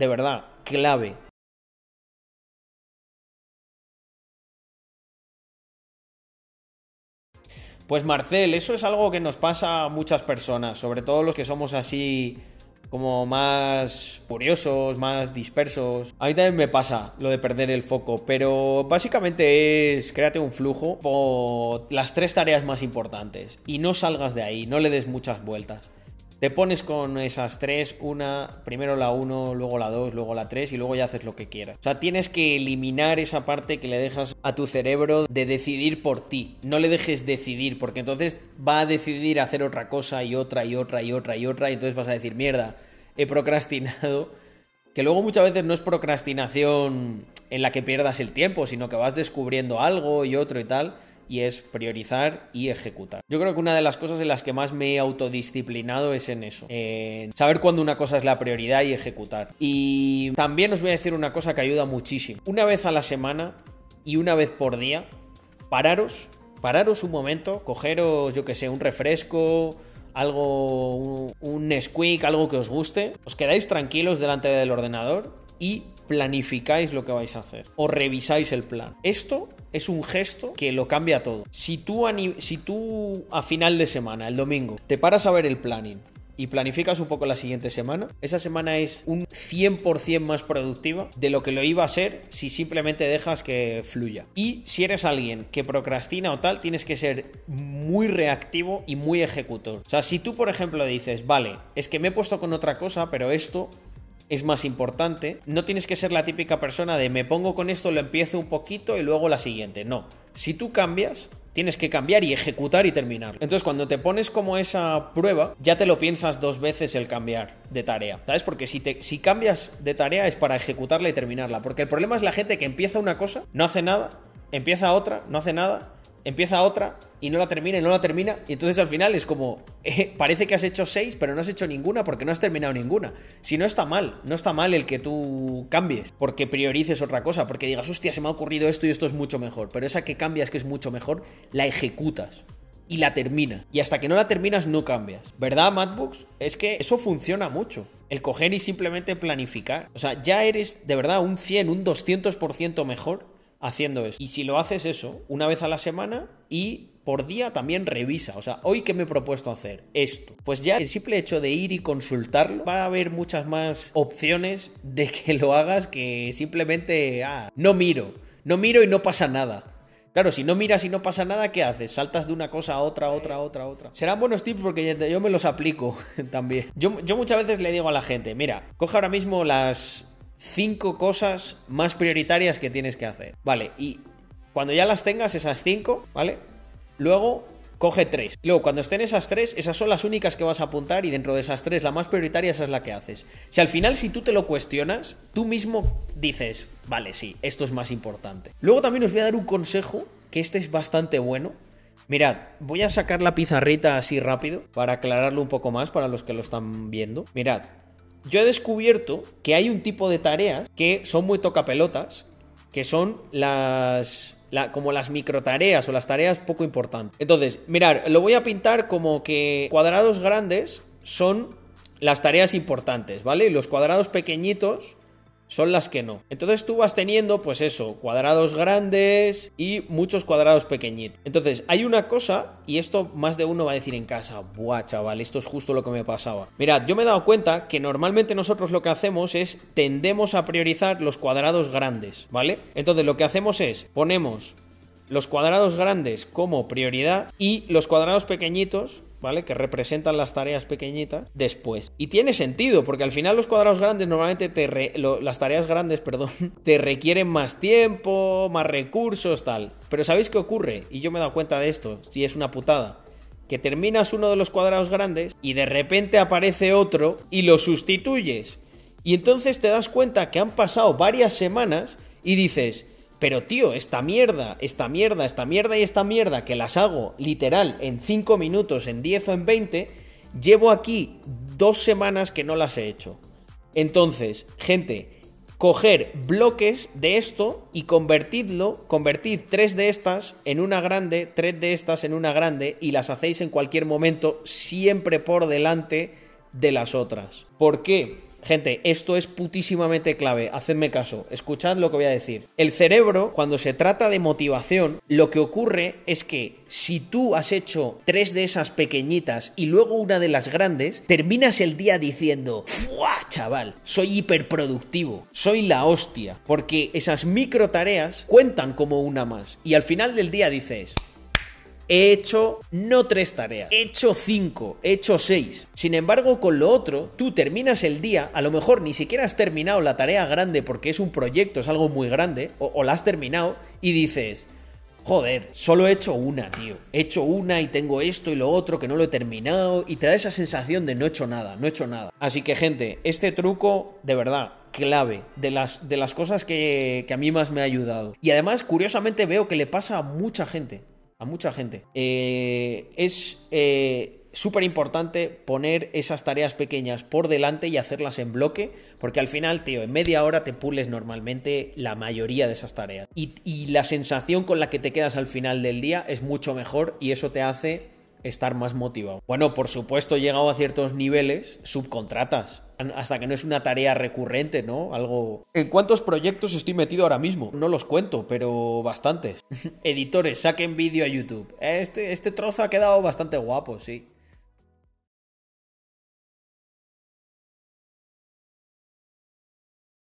de verdad, clave. Pues Marcel, eso es algo que nos pasa a muchas personas, sobre todo los que somos así como más curiosos, más dispersos. A mí también me pasa lo de perder el foco, pero básicamente es créate un flujo por las tres tareas más importantes y no salgas de ahí, no le des muchas vueltas. Te pones con esas tres, una, primero la uno, luego la dos, luego la tres y luego ya haces lo que quieras. O sea, tienes que eliminar esa parte que le dejas a tu cerebro de decidir por ti. No le dejes decidir, porque entonces va a decidir hacer otra cosa y otra y otra y otra y otra y entonces vas a decir, mierda, he procrastinado. Que luego muchas veces no es procrastinación en la que pierdas el tiempo, sino que vas descubriendo algo y otro y tal y es priorizar y ejecutar. Yo creo que una de las cosas en las que más me he autodisciplinado es en eso, en saber cuándo una cosa es la prioridad y ejecutar. Y también os voy a decir una cosa que ayuda muchísimo. Una vez a la semana y una vez por día, pararos, pararos un momento, cogeros, yo que sé, un refresco, algo, un, un squeak, algo que os guste, os quedáis tranquilos delante del ordenador y planificáis lo que vais a hacer o revisáis el plan. Esto es un gesto que lo cambia todo. Si tú, a, si tú a final de semana, el domingo, te paras a ver el planning y planificas un poco la siguiente semana, esa semana es un 100% más productiva de lo que lo iba a ser si simplemente dejas que fluya. Y si eres alguien que procrastina o tal, tienes que ser muy reactivo y muy ejecutor. O sea, si tú, por ejemplo, dices, vale, es que me he puesto con otra cosa, pero esto es más importante. No tienes que ser la típica persona de me pongo con esto, lo empiezo un poquito y luego la siguiente. No. Si tú cambias, tienes que cambiar y ejecutar y terminar. Entonces, cuando te pones como esa prueba, ya te lo piensas dos veces el cambiar de tarea. ¿Sabes? Porque si, te, si cambias de tarea es para ejecutarla y terminarla. Porque el problema es la gente que empieza una cosa, no hace nada, empieza otra, no hace nada empieza otra y no la termina y no la termina. Y entonces al final es como, eh, parece que has hecho seis, pero no has hecho ninguna porque no has terminado ninguna. Si no está mal, no está mal el que tú cambies, porque priorices otra cosa, porque digas, hostia, se me ha ocurrido esto y esto es mucho mejor. Pero esa que cambias, que es mucho mejor, la ejecutas. Y la termina. Y hasta que no la terminas, no cambias. ¿Verdad, Madbooks? Es que eso funciona mucho. El coger y simplemente planificar. O sea, ya eres de verdad un 100, un 200% mejor haciendo eso. Y si lo haces eso una vez a la semana y por día también revisa. O sea, hoy que me he propuesto hacer esto. Pues ya el simple hecho de ir y consultarlo, va a haber muchas más opciones de que lo hagas que simplemente, ah, no miro. No miro y no pasa nada. Claro, si no miras y no pasa nada, ¿qué haces? Saltas de una cosa a otra, a otra, a otra, a otra. Serán buenos tips porque yo me los aplico también. Yo, yo muchas veces le digo a la gente, mira, coge ahora mismo las cinco cosas más prioritarias que tienes que hacer. Vale, y cuando ya las tengas, esas cinco, ¿vale? Luego coge tres. Luego, cuando estén esas tres, esas son las únicas que vas a apuntar y dentro de esas tres, la más prioritaria esa es la que haces. Si al final, si tú te lo cuestionas, tú mismo dices, vale, sí, esto es más importante. Luego también os voy a dar un consejo, que este es bastante bueno. Mirad, voy a sacar la pizarrita así rápido para aclararlo un poco más para los que lo están viendo. Mirad, yo he descubierto que hay un tipo de tareas que son muy tocapelotas, que son las como las micro tareas o las tareas poco importantes. Entonces, mirar, lo voy a pintar como que cuadrados grandes son las tareas importantes, ¿vale? Y los cuadrados pequeñitos son las que no. Entonces tú vas teniendo, pues eso, cuadrados grandes y muchos cuadrados pequeñitos. Entonces hay una cosa, y esto más de uno va a decir en casa, buah, chaval, esto es justo lo que me pasaba. Mirad, yo me he dado cuenta que normalmente nosotros lo que hacemos es tendemos a priorizar los cuadrados grandes, ¿vale? Entonces lo que hacemos es ponemos los cuadrados grandes como prioridad y los cuadrados pequeñitos ¿vale? Que representan las tareas pequeñitas después. Y tiene sentido, porque al final los cuadrados grandes normalmente te las tareas grandes, perdón, te requieren más tiempo, más recursos, tal. Pero ¿sabéis qué ocurre? Y yo me he dado cuenta de esto, si es una putada. Que terminas uno de los cuadrados grandes y de repente aparece otro y lo sustituyes. Y entonces te das cuenta que han pasado varias semanas y dices, pero tío, esta mierda, esta mierda, esta mierda y esta mierda que las hago literal en 5 minutos, en 10 o en 20, llevo aquí dos semanas que no las he hecho. Entonces, gente, coger bloques de esto y convertidlo, convertid tres de estas en una grande, tres de estas en una grande y las hacéis en cualquier momento, siempre por delante de las otras. ¿Por qué? Gente, esto es putísimamente clave, hacedme caso, escuchad lo que voy a decir. El cerebro, cuando se trata de motivación, lo que ocurre es que si tú has hecho tres de esas pequeñitas y luego una de las grandes, terminas el día diciendo, ¡fuah, chaval! Soy hiperproductivo, soy la hostia, porque esas micro tareas cuentan como una más. Y al final del día dices, he hecho no tres tareas, he hecho cinco, he hecho seis. Sin embargo, con lo otro, tú terminas el día, a lo mejor ni siquiera has terminado la tarea grande porque es un proyecto, es algo muy grande, o, la has terminado y dices, joder, solo he hecho una, tío. He hecho una y tengo esto y lo otro que no lo he terminado y te da esa sensación de no he hecho nada, no he hecho nada. Así que gente, este truco, de verdad, clave de las, de las cosas que, que a mí más me ha ayudado. Y además, curiosamente, veo que le pasa a mucha gente a mucha gente. Eh, es eh, súper importante poner esas tareas pequeñas por delante y hacerlas en bloque, porque al final, tío, en media hora te pules normalmente la mayoría de esas tareas. Y, y la sensación con la que te quedas al final del día es mucho mejor y eso te hace estar más motivado. Bueno, por supuesto, llegado a ciertos niveles, subcontratas. Hasta que no es una tarea recurrente, ¿no? Algo. ¿En cuántos proyectos estoy metido ahora mismo? No los cuento, pero bastantes. Editores, saquen vídeo a YouTube. Este, este trozo ha quedado bastante guapo, sí.